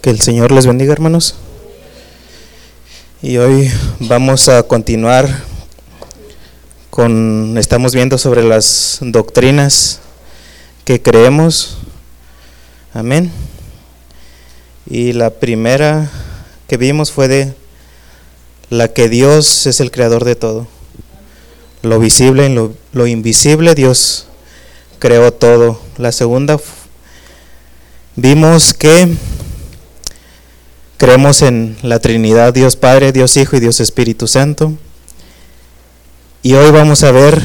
Que el Señor les bendiga, hermanos. Y hoy vamos a continuar con, estamos viendo sobre las doctrinas que creemos. Amén. Y la primera que vimos fue de la que Dios es el creador de todo. Lo visible y lo, lo invisible, Dios creó todo. La segunda vimos que creemos en la Trinidad, Dios Padre, Dios Hijo y Dios Espíritu Santo. Y hoy vamos a ver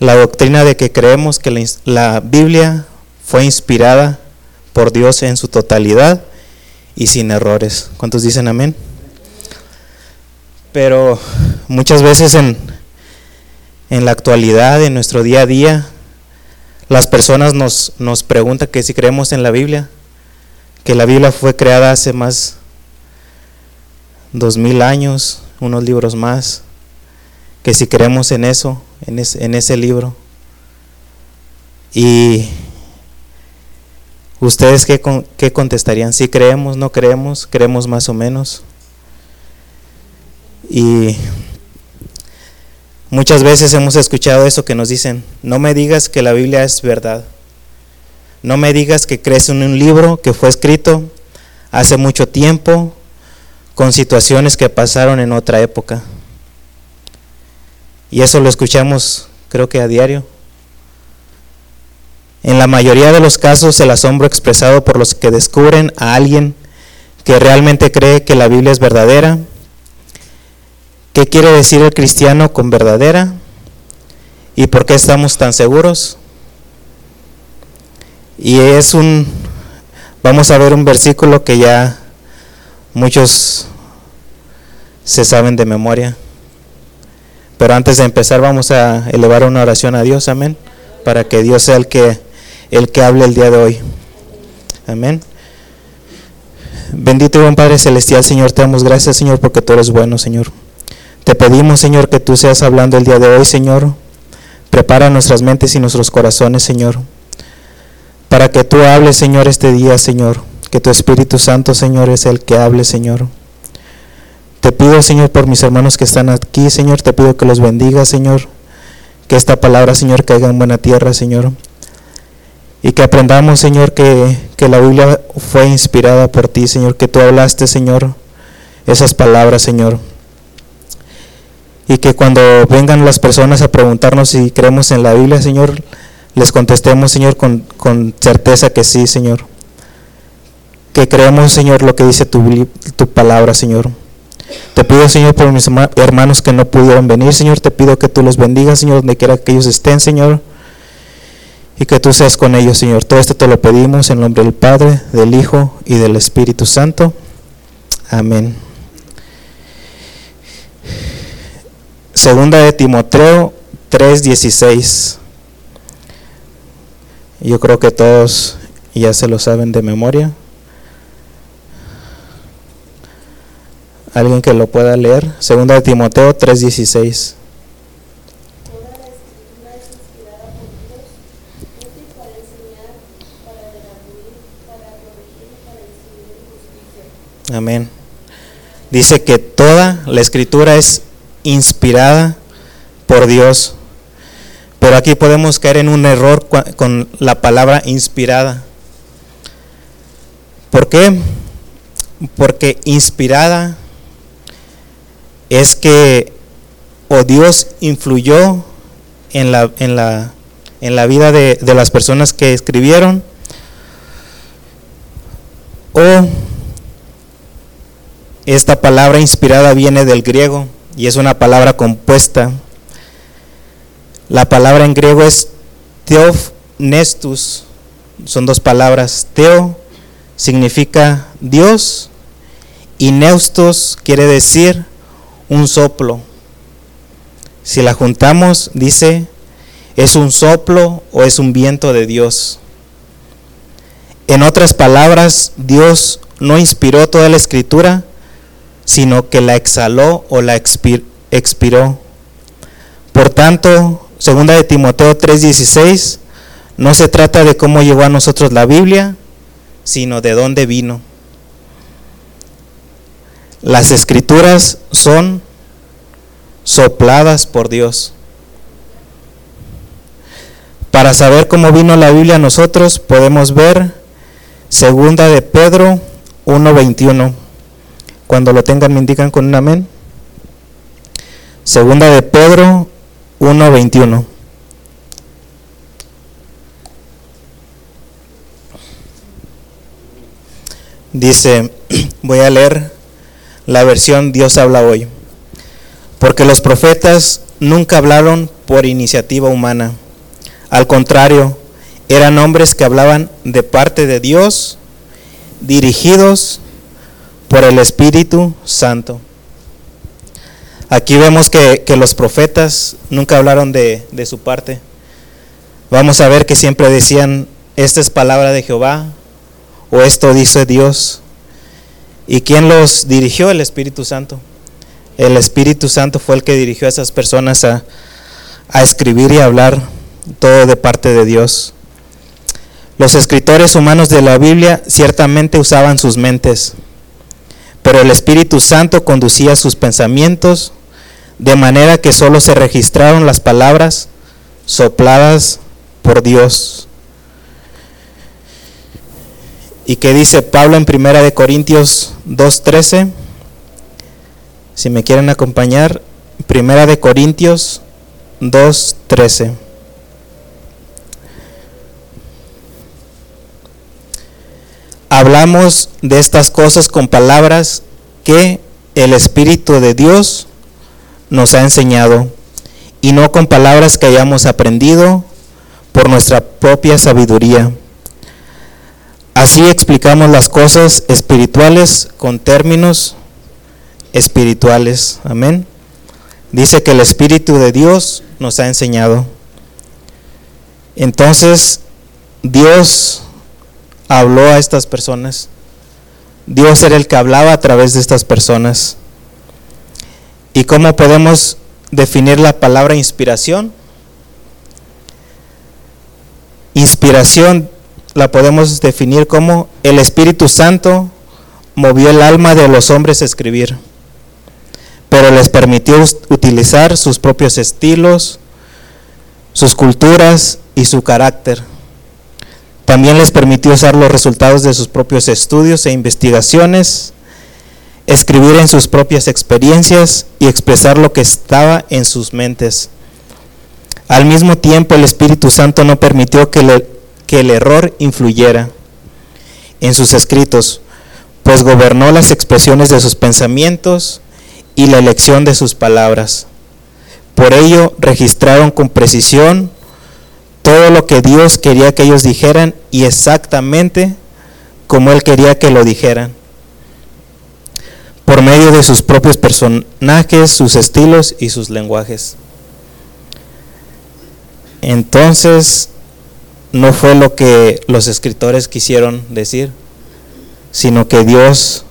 la doctrina de que creemos que la, Biblia fue inspirada por Dios en su totalidad y sin errores. ¿Cuántos dicen amén? Pero muchas veces en, en la actualidad, en nuestro día a día, las personas nos, nos preguntan que si creemos en la Biblia, que la Biblia fue creada hace más dos mil años, unos libros más, que si creemos en eso, en, ese libro. Y ustedes qué, qué contestarían, si creemos, no creemos, creemos más o menos. Y Muchas veces hemos escuchado eso que nos dicen, no me digas que la Biblia es verdad. No me digas que crees en un libro que fue escrito hace mucho tiempo con situaciones que pasaron en otra época. Y eso lo escuchamos creo que a diario. En la mayoría de los casos el asombro expresado por los que descubren a alguien que realmente cree que la Biblia es verdadera ¿Qué quiere decir el cristiano con verdadera? ¿Y por qué estamos tan seguros? Y es un, vamos a ver un versículo que ya muchos se saben de memoria. Pero antes de empezar vamos a elevar una oración a Dios, amén, para que Dios sea el que el que hable el día de hoy. Amén. Bendito y buen Padre celestial, Señor, te damos gracias, Señor, porque tú eres bueno, Señor. Te pedimos, Señor, que tú seas hablando el día de hoy, Señor. Prepara nuestras mentes y nuestros corazones, Señor. Para que tú hables, Señor, este día, Señor. Que tu Espíritu Santo, Señor, es el que hable, Señor. Te pido, Señor, por mis hermanos que están aquí, Señor. Te pido que los bendiga, Señor. Que esta palabra, Señor, caiga en buena tierra, Señor. Y que aprendamos, Señor, que, que la Biblia fue inspirada por ti, Señor. Que tú hablaste, Señor, esas palabras, Señor y que cuando vengan las personas a preguntarnos si creemos en la Biblia, Señor, les contestemos, Señor, con, con certeza que sí, Señor. Que creemos, Señor, lo que dice tu, tu palabra, Señor. Te pido, Señor, por mis hermanos que no pudieron venir, Señor, te pido que tú los bendigas, Señor, donde quiera que ellos estén, Señor. Y que tú seas con ellos, Señor. Todo esto te lo pedimos en nombre del Padre, del Hijo y del Espíritu Santo. Amén. Segunda de Timoteo 3:16. Yo creo que todos ya se lo saben de memoria. Alguien que lo pueda leer. Segunda de Timoteo 3:16. Amén. Dice que toda la escritura es inspirada por Dios. Pero aquí podemos caer en un error con la palabra inspirada. ¿Por qué? Porque inspirada es que o Dios influyó en la, en la, en la vida de, de las personas que escribieron, o esta palabra inspirada viene del griego y es una palabra compuesta. La palabra en griego es Nestus, son dos palabras. Teo significa Dios y neustos quiere decir un soplo. Si la juntamos, dice, es un soplo o es un viento de Dios. En otras palabras, Dios no inspiró toda la escritura, sino que la exhaló o la expiró. Por tanto, segunda de Timoteo 3:16, no se trata de cómo llegó a nosotros la Biblia, sino de dónde vino. Las escrituras son sopladas por Dios. Para saber cómo vino la Biblia a nosotros podemos ver segunda de Pedro 1.21. Cuando lo tengan me indican con un amén. Segunda de Pedro 1.21. Dice, voy a leer la versión Dios habla hoy. Porque los profetas nunca hablaron por iniciativa humana. Al contrario, eran hombres que hablaban de parte de Dios, dirigidos por el Espíritu Santo. Aquí vemos que, los profetas nunca hablaron de, de su parte. Vamos a ver que siempre decían, esta es palabra de Jehová, o esto dice Dios. ¿Y quién los dirigió? El Espíritu Santo. El Espíritu Santo fue el que dirigió a esas personas a, a escribir y hablar todo de parte de Dios. Los escritores humanos de la Biblia ciertamente usaban sus mentes, pero el Espíritu Santo conducía sus pensamientos de manera que solo se registraron las palabras sopladas por Dios. ¿Y qué dice Pablo en Primera de Corintios 2:13? Si me quieren acompañar, Primera de Corintios 2:13. Hablamos de estas cosas con palabras que el Espíritu de Dios nos ha enseñado y no con palabras que hayamos aprendido por nuestra propia sabiduría. Así explicamos las cosas espirituales con términos espirituales. Amén. Dice que el Espíritu de Dios nos ha enseñado. Entonces, Dios habló a estas personas. Dios era el que hablaba a través de estas personas. ¿Y cómo podemos definir la palabra inspiración? Inspiración la podemos definir como el Espíritu Santo movió el alma de los hombres a escribir, pero les permitió utilizar sus propios estilos, sus culturas y su carácter. También les permitió usar los resultados de sus propios estudios e investigaciones escribir en sus propias experiencias y expresar lo que estaba en sus mentes. Al mismo tiempo el Espíritu Santo no permitió que, que el error influyera en sus escritos, pues gobernó las expresiones de sus pensamientos y la elección de sus palabras. Por ello registraron con precisión todo lo que Dios quería que ellos dijeran y exactamente como Él quería que lo dijeran por medio de sus propios personajes, sus estilos y sus lenguajes. Entonces, no fue lo que los escritores quisieron decir, sino que Dios,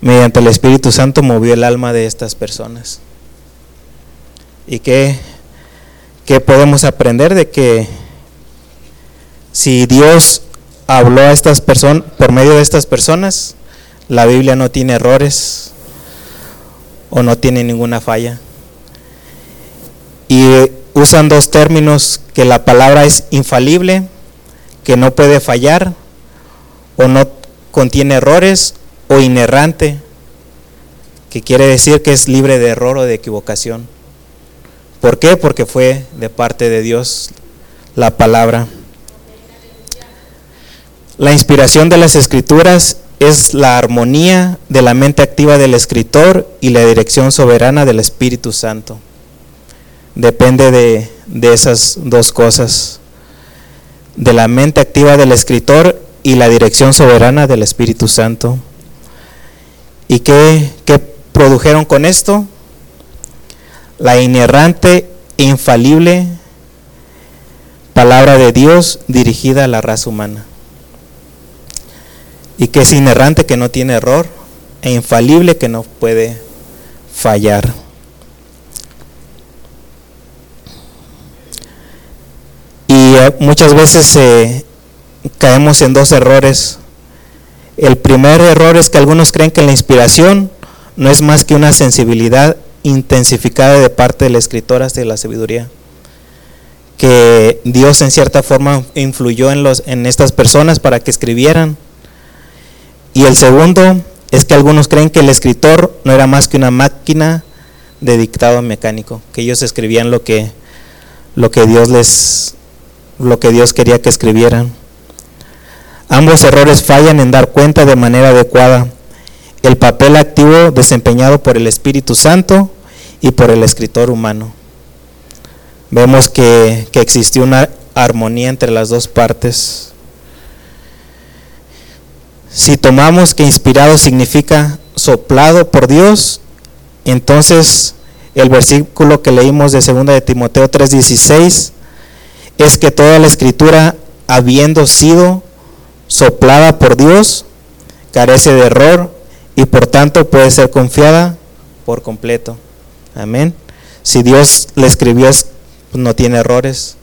mediante el Espíritu Santo, movió el alma de estas personas. ¿Y qué, qué podemos aprender de que si Dios habló a estas personas, por medio de estas personas, la Biblia no tiene errores o no tiene ninguna falla. Y usan dos términos, que la palabra es infalible, que no puede fallar, o no contiene errores, o inerrante, que quiere decir que es libre de error o de equivocación. ¿Por qué? Porque fue de parte de Dios la palabra. La inspiración de las escrituras es la armonía de la mente activa del escritor y la dirección soberana del Espíritu Santo. Depende de, esas dos cosas, de la mente activa del escritor y la dirección soberana del Espíritu Santo. ¿Y qué, qué produjeron con esto? La inerrante e infalible palabra de Dios dirigida a la raza humana y que es inerrante, que no tiene error, e infalible, que no puede fallar. Y eh, muchas veces caemos en dos errores. El primer error es que algunos creen que la inspiración no es más que una sensibilidad intensificada de parte del escritor hasta la sabiduría. Que Dios en cierta forma influyó en, los, en estas personas para que escribieran. Y el segundo es que algunos creen que el escritor no era más que una máquina de dictado mecánico, que ellos escribían lo que, lo que Dios les lo que Dios quería que escribieran. Ambos errores fallan en dar cuenta de manera adecuada el papel activo desempeñado por el Espíritu Santo y por el escritor humano. Vemos que, que existió una armonía entre las dos partes. Si tomamos que inspirado significa soplado por Dios, entonces el versículo que leímos de 2 de Timoteo 3:16 es que toda la escritura, habiendo sido soplada por Dios, carece de error y por tanto puede ser confiada por completo. Amén. Si Dios le escribió, pues no tiene errores,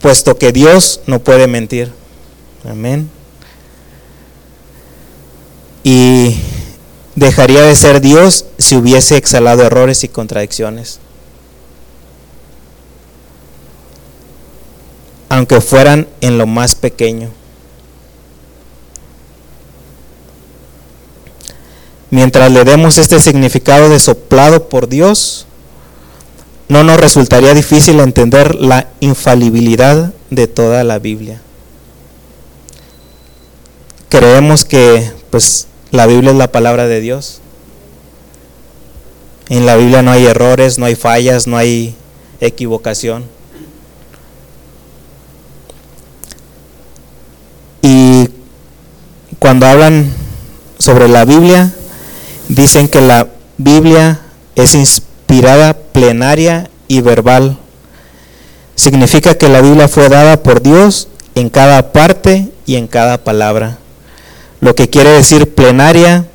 puesto que Dios no puede mentir. Amén. Y dejaría de ser Dios si hubiese exhalado errores y contradicciones. Aunque fueran en lo más pequeño. Mientras le demos este significado de soplado por Dios, no nos resultaría difícil entender la infalibilidad de toda la Biblia. Creemos que pues la Biblia es la palabra de Dios. En la Biblia no hay errores, no hay fallas, no hay equivocación. Y cuando hablan sobre la Biblia, dicen que la Biblia es inspirada plenaria y verbal. Significa que la Biblia fue dada por Dios en cada parte y en cada palabra. Lo que quiere decir plenaria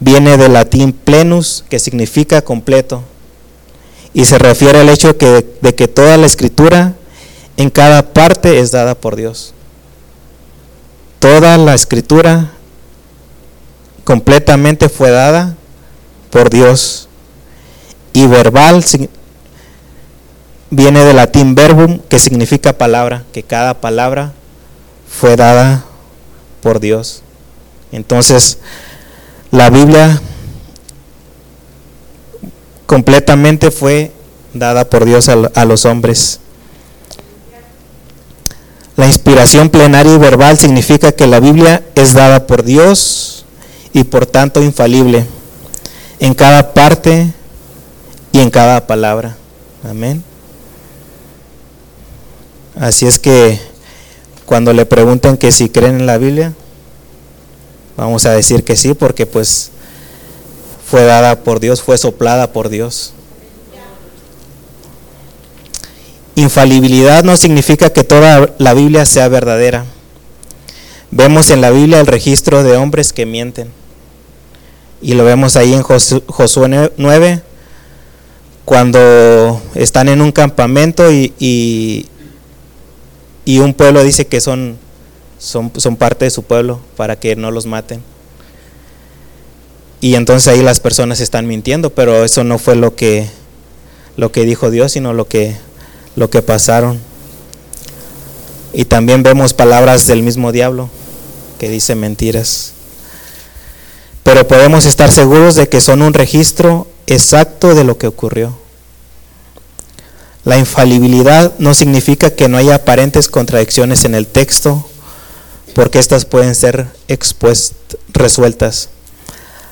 viene del latín plenus, que significa completo, y se refiere al hecho de que toda la escritura en cada parte es dada por Dios. Toda la escritura completamente fue dada por Dios. Y verbal viene del latín verbum, que significa palabra, que cada palabra fue dada por Dios. Entonces, la Biblia completamente fue dada por Dios a, los hombres. La inspiración plenaria y verbal significa que la Biblia es dada por Dios y por tanto infalible en cada parte y en cada palabra. Amén. Así es que cuando le preguntan que si creen en la Biblia, vamos a decir que sí, porque pues fue dada por Dios, fue soplada por Dios. Infalibilidad no significa que toda la Biblia sea verdadera. Vemos en la Biblia el registro de hombres que mienten. Y lo vemos ahí en Josué 9, cuando están en un campamento y, y un pueblo dice que son, son, son parte de su pueblo para que no los maten. Y entonces ahí las personas están mintiendo, pero eso no fue lo que, lo que dijo Dios, sino lo que, lo que pasaron. Y también vemos palabras del mismo diablo que dice mentiras. Pero podemos estar seguros de que son un registro exacto de lo que ocurrió. La infalibilidad no significa que no haya aparentes contradicciones en el texto, porque éstas pueden ser resueltas.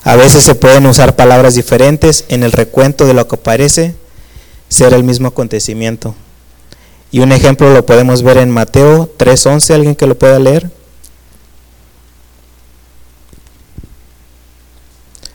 A veces se pueden usar palabras diferentes en el recuento de lo que parece ser el mismo acontecimiento. Y un ejemplo lo podemos ver en Mateo 3.11, alguien que lo pueda leer.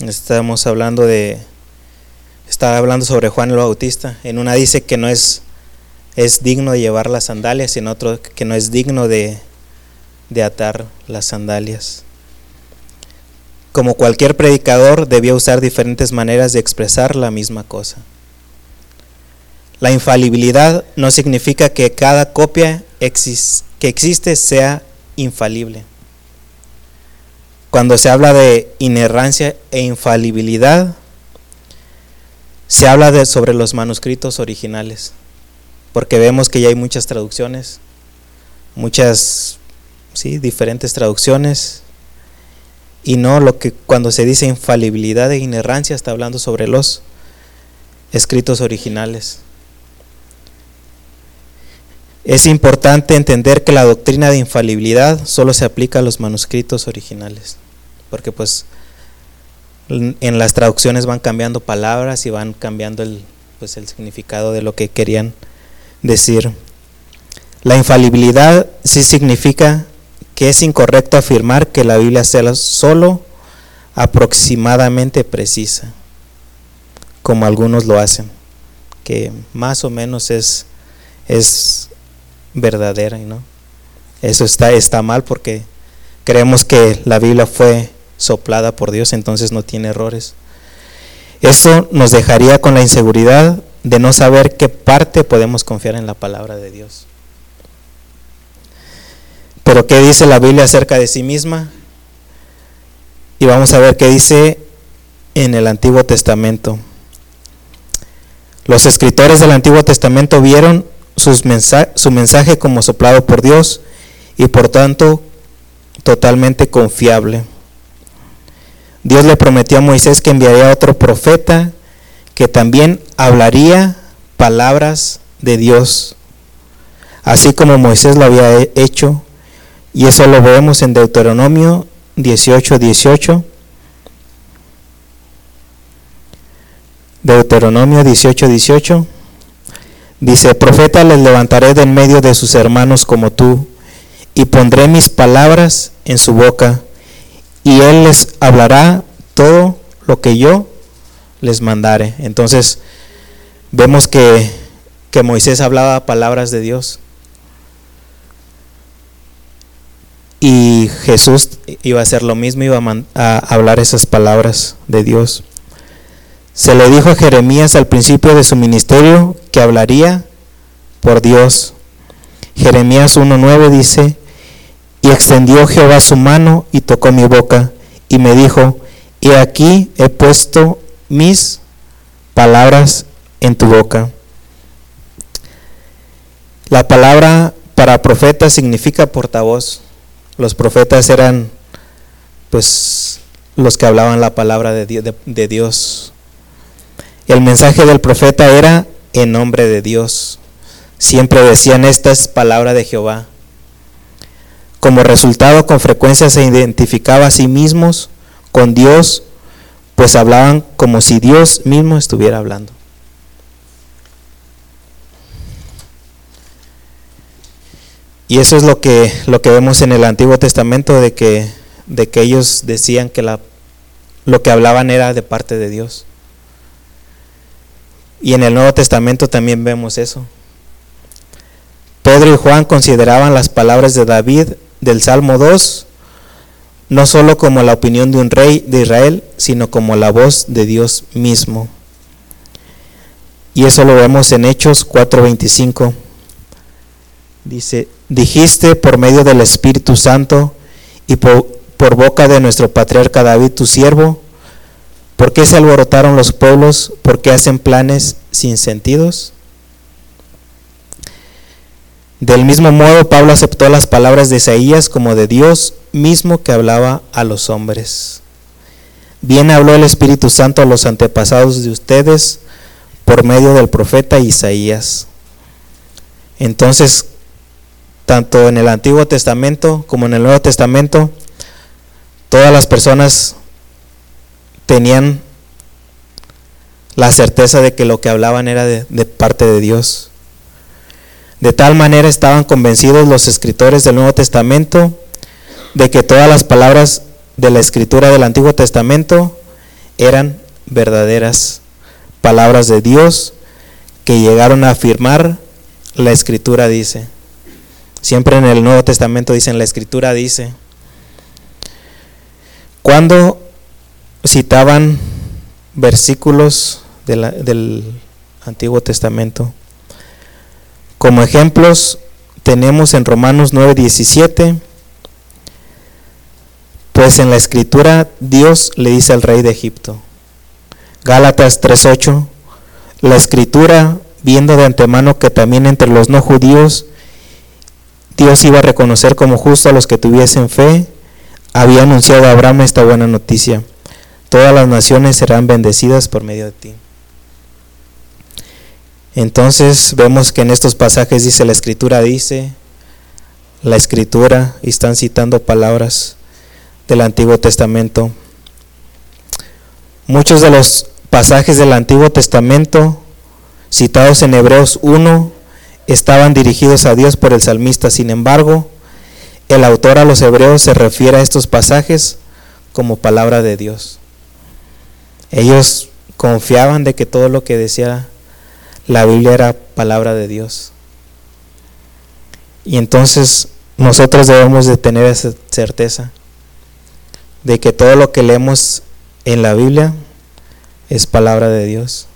Estamos hablando de, estaba hablando sobre Juan el Bautista. En una dice que no es, es digno de llevar las sandalias, y en otro que no es digno de, de atar las sandalias. Como cualquier predicador, debía usar diferentes maneras de expresar la misma cosa. La infalibilidad no significa que cada copia que existe sea infalible. Cuando se habla de inerrancia e infalibilidad, se habla sobre los manuscritos originales, porque vemos que ya hay muchas traducciones, muchas sí, diferentes traducciones, y no lo que cuando se dice infalibilidad e inerrancia está hablando sobre los escritos originales. Es importante entender que la doctrina de infalibilidad solo se aplica a los manuscritos originales porque pues en las traducciones van cambiando palabras y van cambiando el, pues el significado de lo que querían decir. La infalibilidad sí significa que es incorrecto afirmar que la Biblia sea solo aproximadamente precisa, como algunos lo hacen, que más o menos es, es verdadera, ¿no? Eso está, está mal porque creemos que la Biblia fue soplada por Dios, entonces no tiene errores. Eso nos dejaría con la inseguridad de no saber qué parte podemos confiar en la palabra de Dios. Pero ¿qué dice la Biblia acerca de sí misma? Y vamos a ver qué dice en el Antiguo Testamento. Los escritores del Antiguo Testamento vieron su mensaje como soplado por Dios y por tanto totalmente confiable. Dios le prometió a Moisés que enviaría otro profeta que también hablaría palabras de Dios, así como Moisés lo había hecho, y eso lo vemos en Deuteronomio 18, 18. Deuteronomio 18, 18. Dice, profeta les levantaré de en medio de sus hermanos como tú, y pondré mis palabras en su boca y Él les hablará todo lo que yo les mandare. Entonces, vemos que, que Moisés hablaba palabras de Dios. Y Jesús iba a hacer lo mismo, iba a, a, hablar esas palabras de Dios. Se le dijo a Jeremías al principio de su ministerio que hablaría por Dios. Jeremías 1.9 dice, y extendió Jehová su mano y tocó mi boca y me dijo, y aquí he puesto mis palabras en tu boca. La palabra para profeta significa portavoz. Los profetas eran pues los que hablaban la palabra de Dios. El mensaje del profeta era en nombre de Dios. Siempre decían, esta es palabra de Jehová. Como resultado, con frecuencia se identificaba a sí mismos con Dios, pues hablaban como si Dios mismo estuviera hablando. Y eso es lo que, lo que vemos en el Antiguo Testamento, de que, de que ellos decían que la, lo que hablaban era de parte de Dios. Y en el Nuevo Testamento también vemos eso. Pedro y Juan consideraban las palabras de David del Salmo 2, no solo como la opinión de un rey de Israel, sino como la voz de Dios mismo. Y eso lo vemos en Hechos 4:25. Dice, dijiste por medio del Espíritu Santo y por, por, boca de nuestro patriarca David, tu siervo, ¿por qué se alborotaron los pueblos? ¿Por qué hacen planes sin sentidos? Del mismo modo, Pablo aceptó las palabras de Isaías como de Dios mismo que hablaba a los hombres. Bien habló el Espíritu Santo a los antepasados de ustedes por medio del profeta Isaías. Entonces, tanto en el Antiguo Testamento como en el Nuevo Testamento, todas las personas tenían la certeza de que lo que hablaban era de, de, parte de Dios. De tal manera estaban convencidos los escritores del Nuevo Testamento de que todas las palabras de la escritura del Antiguo Testamento eran verdaderas palabras de Dios que llegaron a afirmar la escritura dice. Siempre en el Nuevo Testamento dicen la escritura dice. Cuando citaban versículos del Antiguo Testamento, como ejemplos tenemos en Romanos 9:17, pues en la escritura Dios le dice al rey de Egipto. Gálatas 3:8, la escritura, viendo de antemano que también entre los no judíos Dios iba a reconocer como justo a los que tuviesen fe, había anunciado a Abraham esta buena noticia. Todas las naciones serán bendecidas por medio de ti. Entonces vemos que en estos pasajes dice la escritura dice, la escritura, y están citando palabras del Antiguo Testamento. Muchos de los pasajes del Antiguo Testamento citados en Hebreos 1 estaban dirigidos a Dios por el salmista. Sin embargo, el autor a los hebreos se refiere a estos pasajes como palabra de Dios. Ellos confiaban de que todo lo que decía la Biblia era palabra de Dios. Y entonces nosotros debemos de tener esa certeza de que todo lo que leemos en la Biblia es palabra de Dios.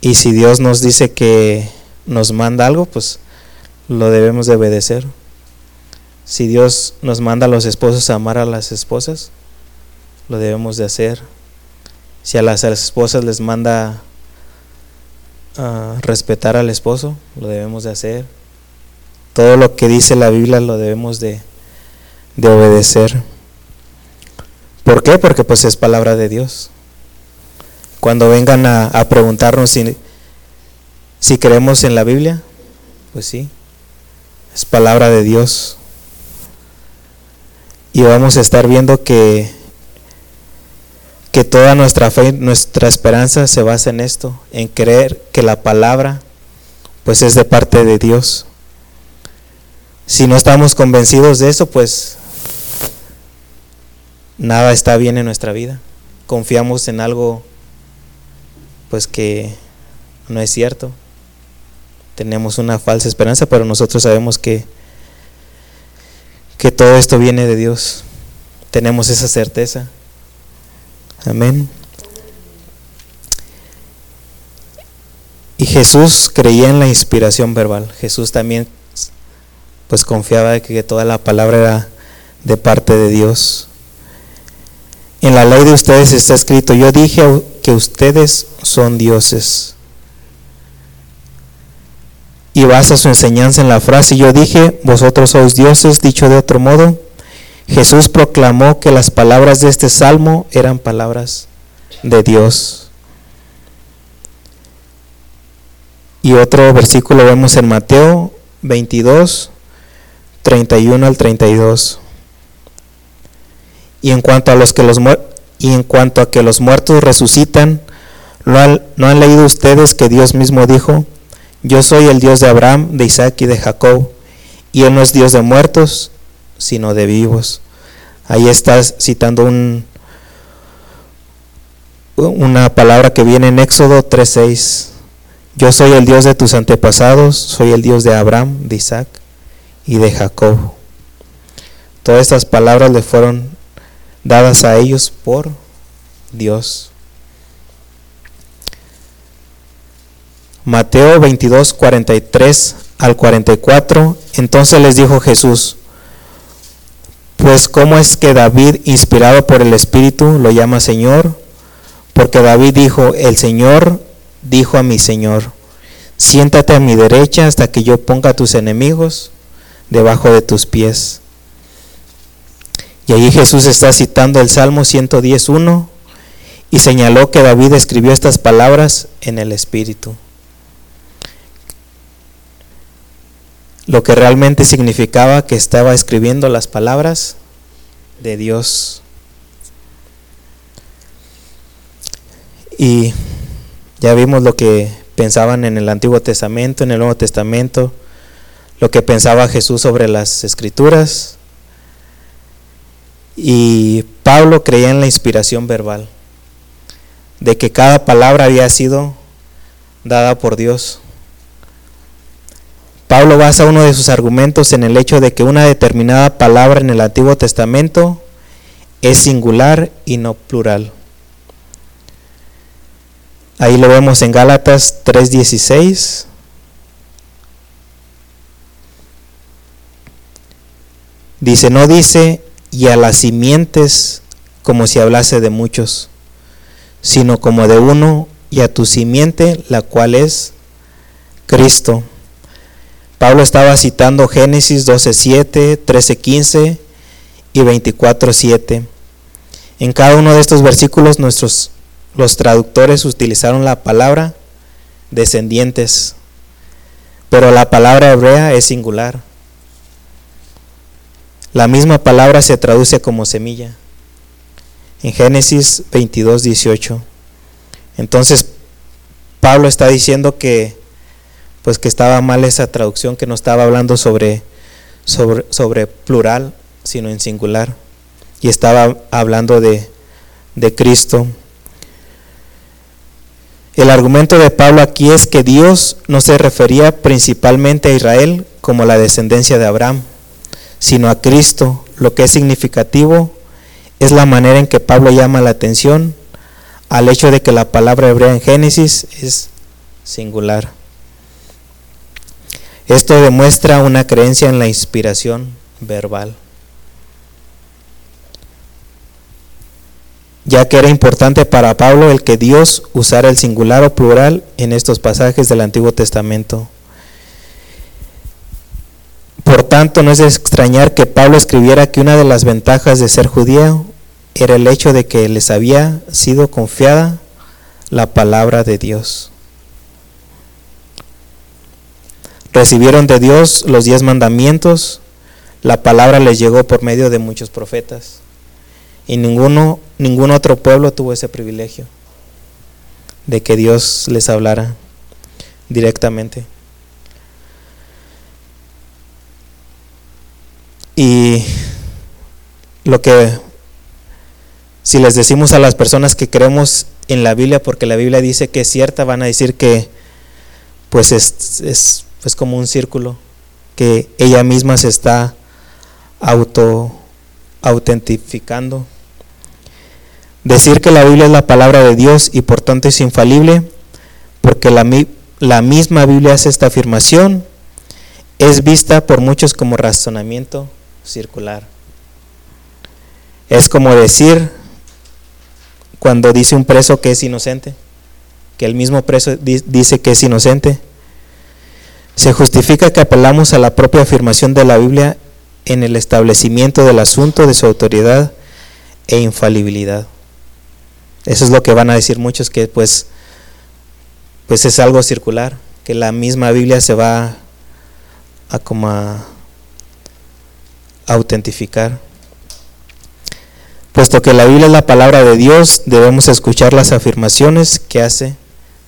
Y si Dios nos dice que nos manda algo, pues lo debemos de obedecer. Si Dios nos manda a los esposos a amar a las esposas, lo debemos de hacer. Si a las esposas les manda a respetar al esposo, lo debemos de hacer. Todo lo que dice la Biblia lo debemos de, de obedecer. ¿Por qué? Porque pues es palabra de Dios. Cuando vengan a, preguntarnos si, si creemos en la Biblia, pues sí, es palabra de Dios. Y vamos a estar viendo que, que toda nuestra fe, nuestra esperanza se basa en esto, en creer que la palabra pues es de parte de Dios. Si no estamos convencidos de eso, pues nada está bien en nuestra vida. Confiamos en algo pues que no es cierto. Tenemos una falsa esperanza, pero nosotros sabemos que que todo esto viene de Dios. Tenemos esa certeza. Amén. Y Jesús creía en la inspiración verbal. Jesús también pues confiaba de que toda la palabra era de parte de Dios. En la ley de ustedes está escrito, yo dije que ustedes son dioses. Y basa su enseñanza en la frase, yo dije, vosotros sois dioses, dicho de otro modo, Jesús proclamó que las palabras de este salmo eran palabras de Dios. Y otro versículo vemos en Mateo 22, 31 al 32. Y en cuanto a los que los y en cuanto a que los muertos resucitan, ¿no han, ¿no han leído ustedes que Dios mismo dijo, yo soy el Dios de Abraham, de Isaac y de Jacob, y Él no es Dios de muertos, sino de vivos? Ahí estás citando un, una palabra que viene en Éxodo 3:6. Yo soy el Dios de tus antepasados, soy el Dios de Abraham, de Isaac y de Jacob. Todas estas palabras le fueron dadas a ellos por Dios. Mateo 22, 43 al 44. Entonces les dijo Jesús, pues cómo es que David, inspirado por el Espíritu, lo llama Señor? Porque David dijo, el Señor dijo a mi Señor, siéntate a mi derecha hasta que yo ponga a tus enemigos debajo de tus pies. Y ahí Jesús está citando el Salmo 110.1 y señaló que David escribió estas palabras en el Espíritu. Lo que realmente significaba que estaba escribiendo las palabras de Dios. Y ya vimos lo que pensaban en el Antiguo Testamento, en el Nuevo Testamento, lo que pensaba Jesús sobre las escrituras. Y Pablo creía en la inspiración verbal, de que cada palabra había sido dada por Dios. Pablo basa uno de sus argumentos en el hecho de que una determinada palabra en el Antiguo Testamento es singular y no plural. Ahí lo vemos en Gálatas 3:16. Dice, no dice, y a las simientes como si hablase de muchos, sino como de uno, y a tu simiente, la cual es Cristo. Pablo estaba citando Génesis 12:7, 13:15 y 24:7. En cada uno de estos versículos nuestros los traductores utilizaron la palabra descendientes, pero la palabra hebrea es singular. La misma palabra se traduce como semilla. En Génesis 22, 18. Entonces, Pablo está diciendo que pues que estaba mal esa traducción, que no estaba hablando sobre, sobre, plural, sino en singular. Y estaba hablando de, de Cristo. El argumento de Pablo aquí es que Dios no se refería principalmente a Israel como la descendencia de Abraham, sino a Cristo. Lo que es significativo es la manera en que Pablo llama la atención al hecho de que la palabra hebrea en Génesis es singular. Esto demuestra una creencia en la inspiración verbal. ya que era importante para Pablo el que Dios usara el singular o plural en estos pasajes del Antiguo Testamento. Por tanto, no es de extrañar que Pablo escribiera que una de las ventajas de ser judío era el hecho de que les había sido confiada la palabra de Dios. Recibieron de Dios los diez mandamientos, la palabra les llegó por medio de muchos profetas y ninguno Ningún otro pueblo tuvo ese privilegio de que Dios les hablara directamente. Y lo que, si les decimos a las personas que creemos en la Biblia, porque la Biblia dice que es cierta, van a decir que pues es, es, es como un círculo, que ella misma se está auto autentificando Decir que la Biblia es la palabra de Dios y por tanto es infalible, porque la, la misma Biblia hace esta afirmación, es vista por muchos como razonamiento circular. Es como decir cuando dice un preso que es inocente, que el mismo preso dice que es inocente. Se justifica que apelamos a la propia afirmación de la Biblia en el establecimiento del asunto de su autoridad e infalibilidad. Eso es lo que van a decir muchos que pues pues es algo circular, que la misma Biblia se va a como a autentificar. Puesto que la Biblia es la palabra de Dios, debemos escuchar las afirmaciones que hace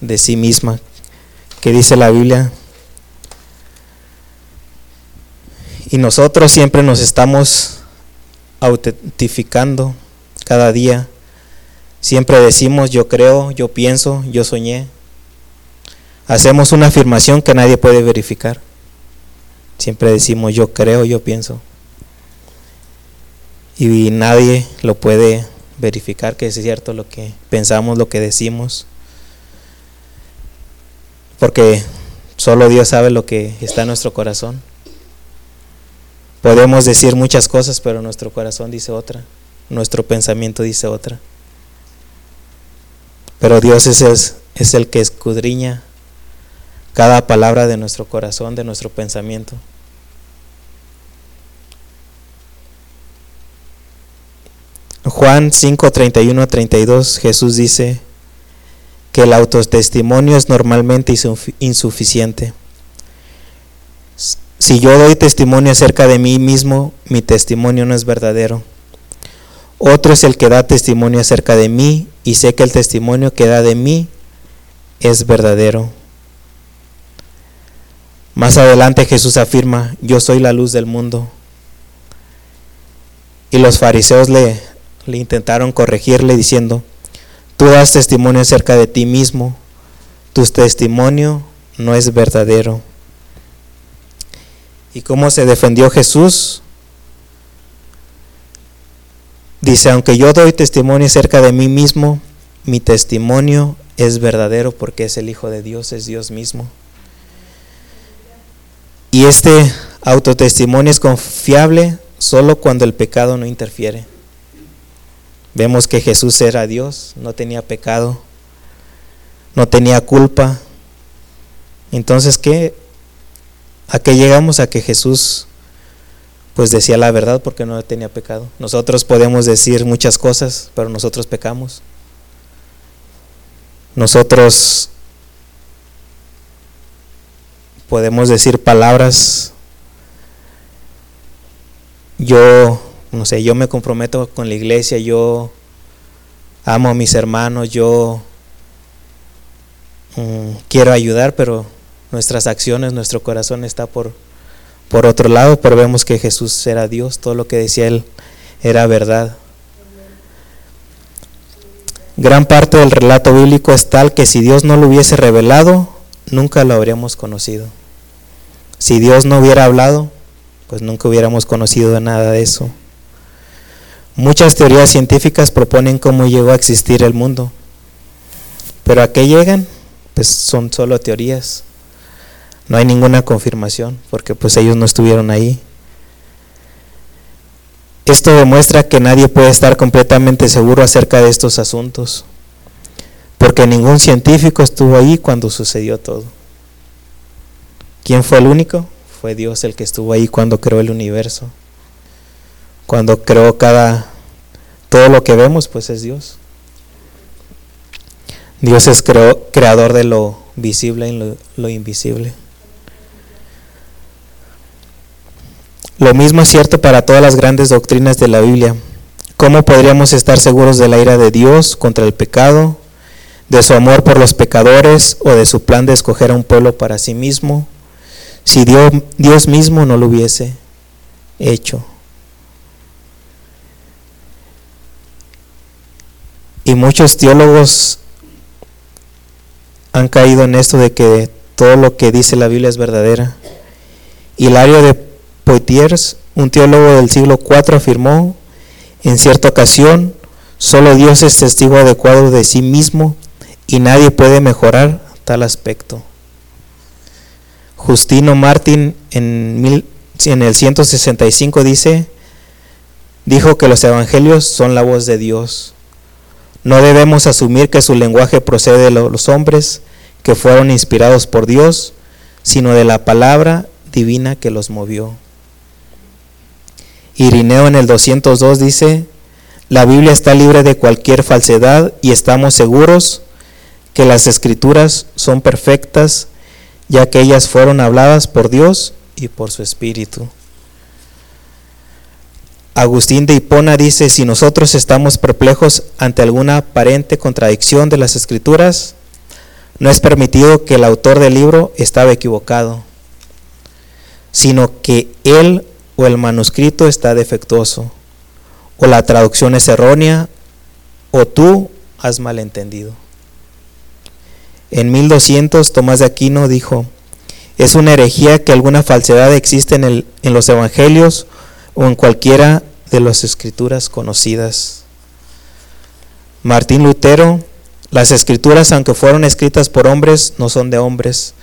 de sí misma, que dice la Biblia. Y nosotros siempre nos estamos autentificando cada día Siempre decimos yo creo, yo pienso, yo soñé. Hacemos una afirmación que nadie puede verificar. Siempre decimos yo creo, yo pienso. Y nadie lo puede verificar que es cierto lo que pensamos, lo que decimos. Porque solo Dios sabe lo que está en nuestro corazón. Podemos decir muchas cosas, pero nuestro corazón dice otra. Nuestro pensamiento dice otra. Pero Dios es el, es el que escudriña cada palabra de nuestro corazón, de nuestro pensamiento. Juan 5, 31 a 32, Jesús dice que el autotestimonio es normalmente insuficiente. Si yo doy testimonio acerca de mí mismo, mi testimonio no es verdadero. Otro es el que da testimonio acerca de mí y sé que el testimonio que da de mí es verdadero. Más adelante Jesús afirma, yo soy la luz del mundo. Y los fariseos le, intentaron corregirle diciendo, tú das testimonio acerca de ti mismo, tu testimonio no es verdadero. ¿Y cómo se defendió Jesús? Dice, aunque yo doy testimonio acerca de mí mismo, mi testimonio es verdadero porque es el Hijo de Dios, es Dios mismo. Y este autotestimonio es confiable solo cuando el pecado no interfiere. Vemos que Jesús era Dios, no tenía pecado, no tenía culpa. Entonces, ¿qué? ¿A qué llegamos? A que Jesús pues decía la verdad porque no tenía pecado. Nosotros podemos decir muchas cosas, pero nosotros pecamos. Nosotros podemos decir palabras. Yo, no sé, yo me comprometo con la iglesia, yo amo a mis hermanos, yo mm, quiero ayudar, pero nuestras acciones, nuestro corazón está por, por otro lado, pero vemos que Jesús era Dios, todo lo que decía él era verdad. Gran parte del relato bíblico es tal que si Dios no lo hubiese revelado, nunca lo habríamos conocido. Si Dios no hubiera hablado, pues nunca hubiéramos conocido nada de eso. Muchas teorías científicas proponen cómo llegó a existir el mundo. Pero a qué llegan? Pues son solo teorías. No hay ninguna confirmación porque pues ellos no estuvieron ahí. Esto demuestra que nadie puede estar completamente seguro acerca de estos asuntos, porque ningún científico estuvo ahí cuando sucedió todo. ¿Quién fue el único? Fue Dios el que estuvo ahí cuando creó el universo. Cuando creó cada todo lo que vemos, pues es Dios. Dios es creador de lo visible y lo invisible. Lo mismo es cierto para todas las grandes doctrinas de la Biblia. ¿Cómo podríamos estar seguros de la ira de Dios contra el pecado, de su amor por los pecadores o de su plan de escoger a un pueblo para sí mismo, si Dios, mismo no lo hubiese hecho? Y muchos teólogos han caído en esto de que todo lo que dice la Biblia es verdadera. Hilario de Poitiers, un teólogo del siglo IV, afirmó, en cierta ocasión, solo Dios es testigo adecuado de sí mismo y nadie puede mejorar tal aspecto. Justino Martín en, el 165 dice, dijo que los evangelios son la voz de Dios. No debemos asumir que su lenguaje procede de los hombres que fueron inspirados por Dios, sino de la palabra divina que los movió. Irineo en el 202 dice, la Biblia está libre de cualquier falsedad y estamos seguros que las escrituras son perfectas, ya que ellas fueron habladas por Dios y por su Espíritu. Agustín de Hipona dice, si nosotros estamos perplejos ante alguna aparente contradicción de las escrituras, no es permitido que el autor del libro estaba equivocado, sino que él o el manuscrito está defectuoso, o la traducción es errónea, o tú has malentendido. En 1200 Tomás de Aquino dijo, es una herejía que alguna falsedad existe en, el, en los evangelios o en cualquiera de las escrituras conocidas. Martín Lutero, las escrituras, aunque fueron escritas por hombres, no son de hombres,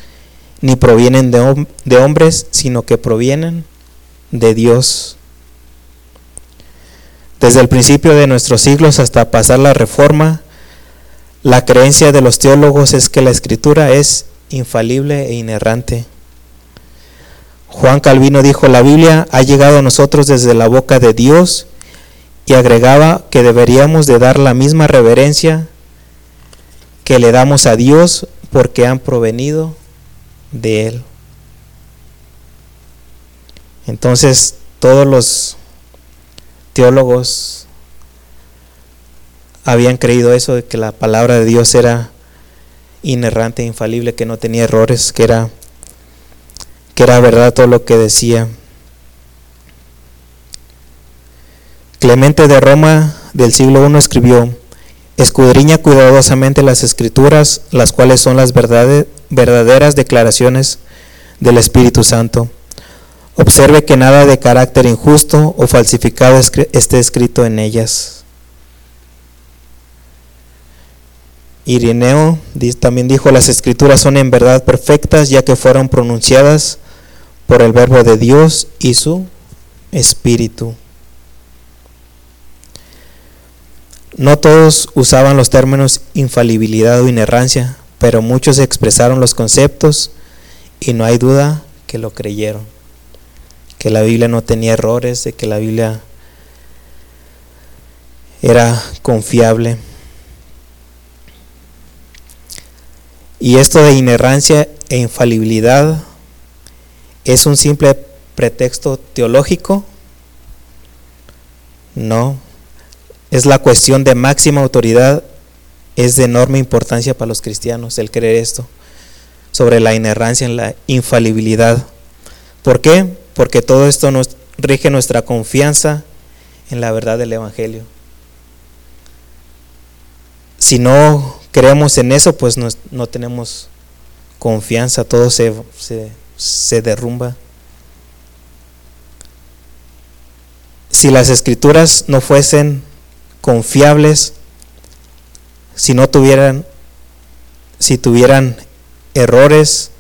ni provienen de, de hombres, sino que provienen de Dios. Desde el principio de nuestros siglos hasta pasar la reforma, la creencia de los teólogos es que la escritura es infalible e inerrante. Juan Calvino dijo, la Biblia ha llegado a nosotros desde la boca de Dios y agregaba que deberíamos de dar la misma reverencia que le damos a Dios porque han provenido de Él. Entonces, todos los teólogos habían creído eso, de que la palabra de Dios era inerrante, infalible, que no tenía errores, que era, que era verdad todo lo que decía. Clemente de Roma del siglo I escribió, escudriña cuidadosamente las escrituras, las cuales son las verdaderas declaraciones del Espíritu Santo. Observe que nada de carácter injusto o falsificado esté escrito en ellas. Irineo también dijo, las escrituras son en verdad perfectas ya que fueron pronunciadas por el verbo de Dios y su espíritu. No todos usaban los términos infalibilidad o inerrancia, pero muchos expresaron los conceptos y no hay duda que lo creyeron, que la Biblia no tenía errores, de que la Biblia era confiable. Y esto de inerrancia e infalibilidad es un simple pretexto teológico? No, es la cuestión de máxima autoridad, es de enorme importancia para los cristianos el creer esto, sobre la inerrancia en la infalibilidad. ¿Por qué? Porque todo esto nos rige nuestra confianza en la verdad del Evangelio. Si no creemos en eso, pues no, tenemos confianza, todo se, se derrumba. Si las escrituras no fuesen confiables, si no tuvieran, si tuvieran errores,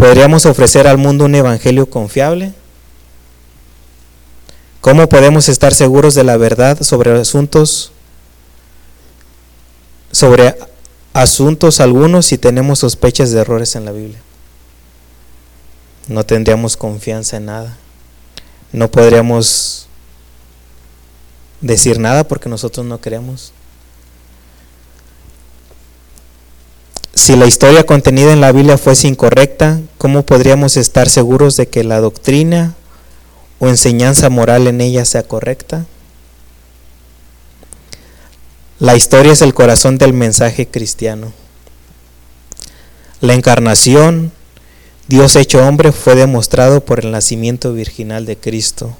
¿podríamos ofrecer al mundo un evangelio confiable? ¿Cómo podemos estar seguros de la verdad sobre asuntos sobre asuntos algunos si tenemos sospechas de errores en la Biblia? No tendríamos confianza en nada. No podríamos decir nada porque nosotros no creemos. Si la historia contenida en la Biblia fuese incorrecta, ¿cómo podríamos estar seguros de que la doctrina o enseñanza moral en ella sea correcta? La historia es el corazón del mensaje cristiano. La encarnación, Dios hecho hombre, fue demostrado por el nacimiento virginal de Cristo.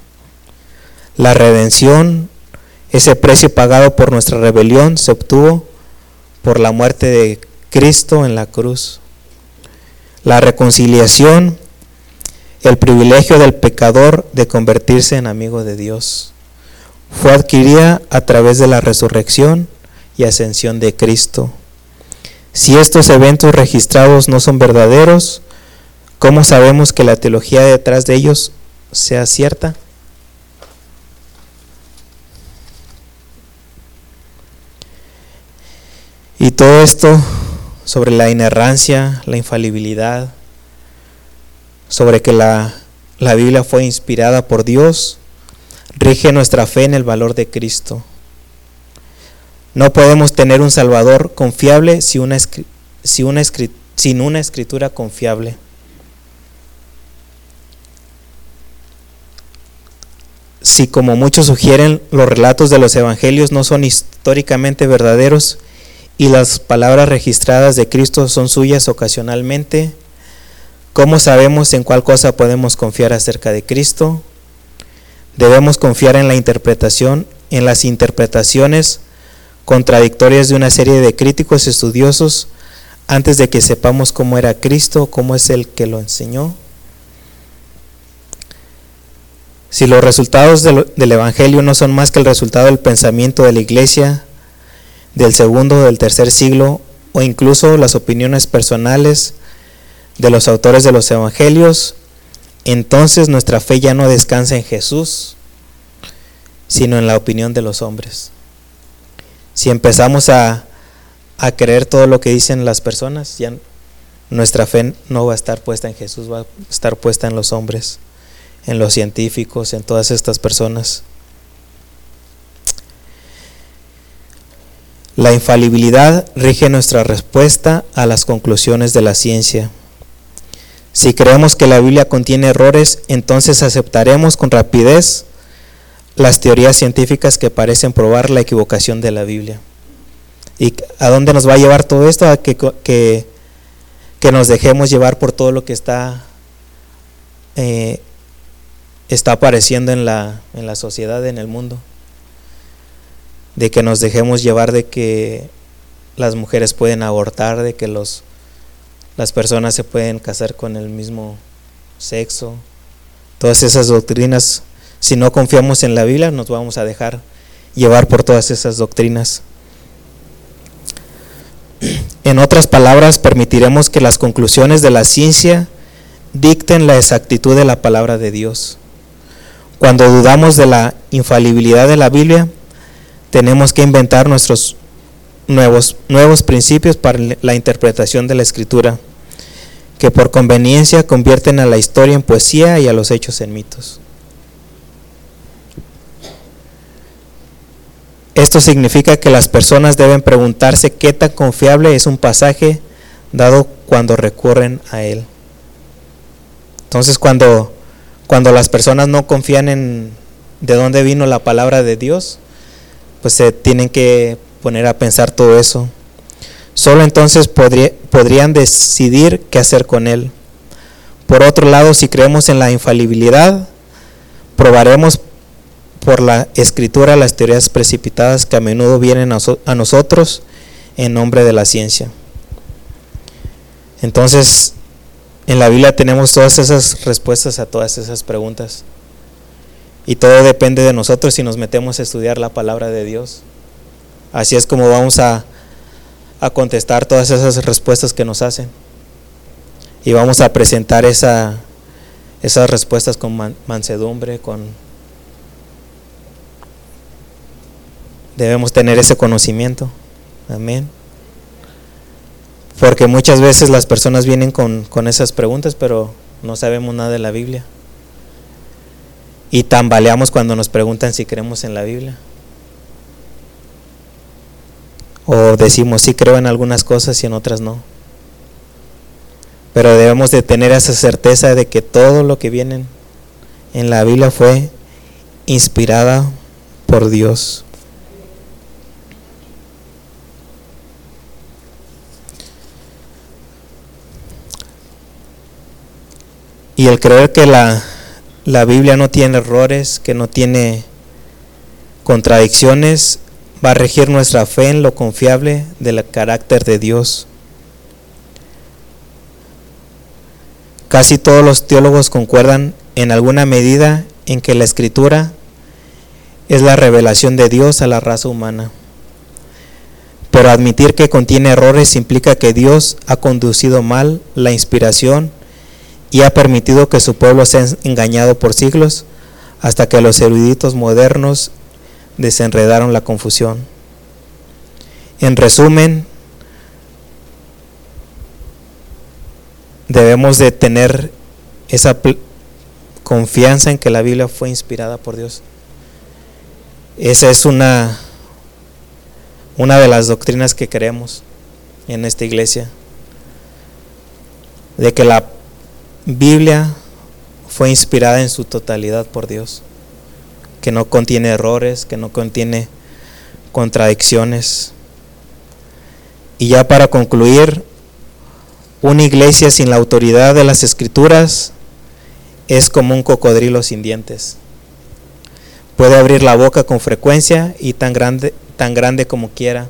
La redención ese precio pagado por nuestra rebelión se obtuvo por la muerte de Cristo en la cruz. La reconciliación, el privilegio del pecador de convertirse en amigo de Dios, fue adquirida a través de la resurrección y ascensión de Cristo. Si estos eventos registrados no son verdaderos, ¿cómo sabemos que la teología detrás de ellos sea cierta? Y todo esto sobre la inerrancia, la infalibilidad, sobre que la, la Biblia fue inspirada por Dios, rige nuestra fe en el valor de Cristo. No podemos tener un Salvador confiable si una, una, sin una escritura confiable. Si como muchos sugieren los relatos de los evangelios no son históricamente verdaderos, y las palabras registradas de Cristo son suyas ocasionalmente, ¿cómo sabemos en cuál cosa podemos confiar acerca de Cristo? Debemos confiar en la interpretación, en las interpretaciones contradictorias de una serie de críticos estudiosos antes de que sepamos cómo era Cristo, cómo es el que lo enseñó. Si los resultados del, Evangelio no son más que el resultado del pensamiento de la iglesia, del segundo o del tercer siglo o incluso las opiniones personales de los autores de los evangelios, entonces nuestra fe ya no descansa en Jesús, sino en la opinión de los hombres. Si empezamos a, a creer todo lo que dicen las personas, ya nuestra fe no va a estar puesta en Jesús, va a estar puesta en los hombres, en los científicos, en todas estas personas. La infalibilidad rige nuestra respuesta a las conclusiones de la ciencia. Si creemos que la Biblia contiene errores, entonces aceptaremos con rapidez las teorías científicas que parecen probar la equivocación de la Biblia. ¿Y a dónde nos va a llevar todo esto? A que, que, que nos dejemos llevar por todo lo que está, eh, está apareciendo en la, en la sociedad, en el mundo. De que nos dejemos llevar de que las mujeres pueden abortar, de que los, las personas se pueden casar con el mismo sexo. Todas esas doctrinas, si no confiamos en la Biblia, nos vamos a dejar llevar por todas esas doctrinas. En otras palabras, permitiremos que las conclusiones de la ciencia dicten la exactitud de la palabra de Dios. Cuando dudamos de la infalibilidad de la Biblia, tenemos que inventar nuestros nuevos, nuevos principios para la interpretación de la escritura, que por conveniencia convierten a la historia en poesía y a los hechos en mitos. Esto significa que las personas deben preguntarse qué tan confiable es un pasaje dado cuando recurren a él. Entonces cuando, cuando las personas no confían en de dónde vino la palabra de Dios, pues se tienen que poner a pensar todo eso. Solo entonces podrían decidir qué hacer con él. Por otro lado, si creemos en la infalibilidad, probaremos por la escritura las teorías precipitadas que a menudo vienen a, nosotros en nombre de la ciencia. Entonces, en la Biblia tenemos todas esas respuestas a todas esas preguntas. Y todo depende de nosotros si nos metemos a estudiar la palabra de Dios. Así es como vamos a, a contestar todas esas respuestas que nos hacen. Y vamos a presentar esa, esas respuestas con mansedumbre, con Debemos tener ese conocimiento. Amén. Porque muchas veces las personas vienen con, esas preguntas, pero no sabemos nada de la Biblia. Y tambaleamos cuando nos preguntan si creemos en la Biblia. O decimos sí creo en algunas cosas y en otras no. Pero debemos de tener esa certeza de que todo lo que viene en la Biblia fue inspirada por Dios. Y el creer que la, la Biblia no tiene errores, que no tiene contradicciones, va a regir nuestra fe en lo confiable del carácter de Dios. Casi todos los teólogos concuerdan en alguna medida en que la escritura es la revelación de Dios a la raza humana. Pero admitir que contiene errores implica que Dios ha conducido mal la inspiración y ha permitido que su pueblo sea engañado por siglos hasta que los eruditos modernos desenredaron la confusión. En resumen, debemos de tener esa confianza en que la Biblia fue inspirada por Dios. Esa es una, una de las doctrinas que creemos en esta iglesia, de que la Biblia fue inspirada en su totalidad por Dios, que no contiene errores, que no contiene contradicciones. Y ya para concluir, una iglesia sin la autoridad de las escrituras es como un cocodrilo sin dientes. Puede abrir la boca con frecuencia y tan grande, tan grande como quiera,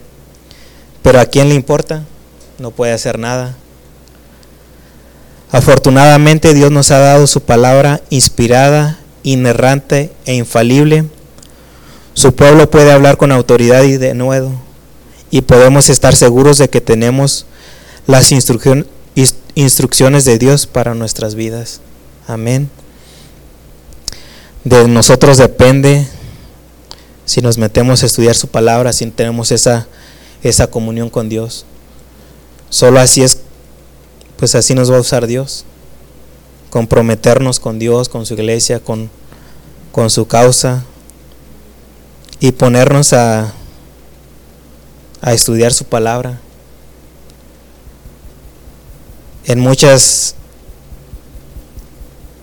pero ¿a quién le importa? No puede hacer nada Afortunadamente Dios nos ha dado su palabra inspirada, inerrante e infalible. Su pueblo puede hablar con autoridad y de nuevo y podemos estar seguros de que tenemos las instrucciones de Dios para nuestras vidas. Amén. De nosotros depende si nos metemos a estudiar su palabra, si tenemos esa, esa comunión con Dios. Solo así es pues así nos va a usar Dios. Comprometernos con Dios, con su iglesia, con, con su causa y ponernos a, a estudiar su palabra. En muchas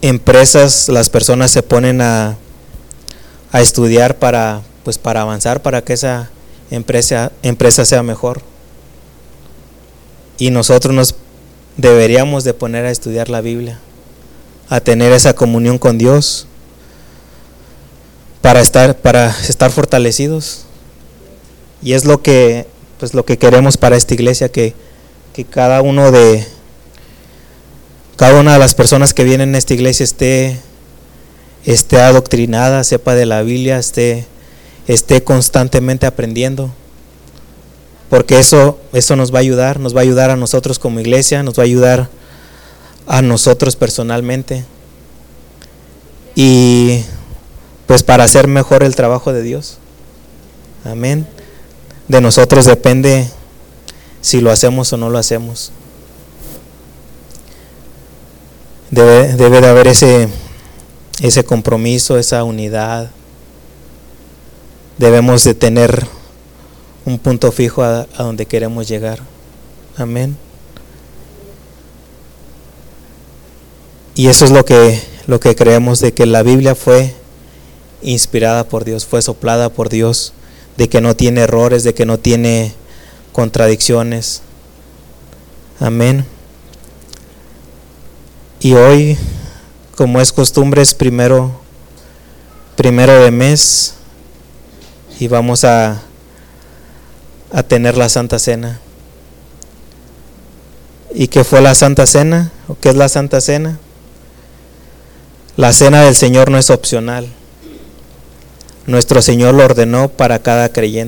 empresas las personas se ponen a, a estudiar para, pues para avanzar, para que esa empresa, empresa sea mejor. Y nosotros nos deberíamos de poner a estudiar la Biblia, a tener esa comunión con Dios para estar para estar fortalecidos. Y es lo que pues lo que queremos para esta iglesia que, que cada uno de cada una de las personas que vienen a esta iglesia esté esté adoctrinada, sepa de la Biblia, esté esté constantemente aprendiendo. Porque eso eso nos va a ayudar, nos va a ayudar a nosotros como iglesia, nos va a ayudar a nosotros personalmente. Y pues para hacer mejor el trabajo de Dios. Amén. De nosotros depende si lo hacemos o no lo hacemos. Debe, debe de haber ese, ese compromiso, esa unidad. Debemos de tener un punto fijo a, donde queremos llegar. Amén. Y eso es lo que, lo que creemos de que la Biblia fue inspirada por Dios, fue soplada por Dios, de que no tiene errores, de que no tiene contradicciones. Amén. Y hoy, como es costumbre, es primero, primero de mes y vamos a, a tener la Santa Cena. ¿Y qué fue la Santa Cena? ¿O qué es la Santa Cena? La cena del Señor no es opcional. Nuestro Señor lo ordenó para cada creyente.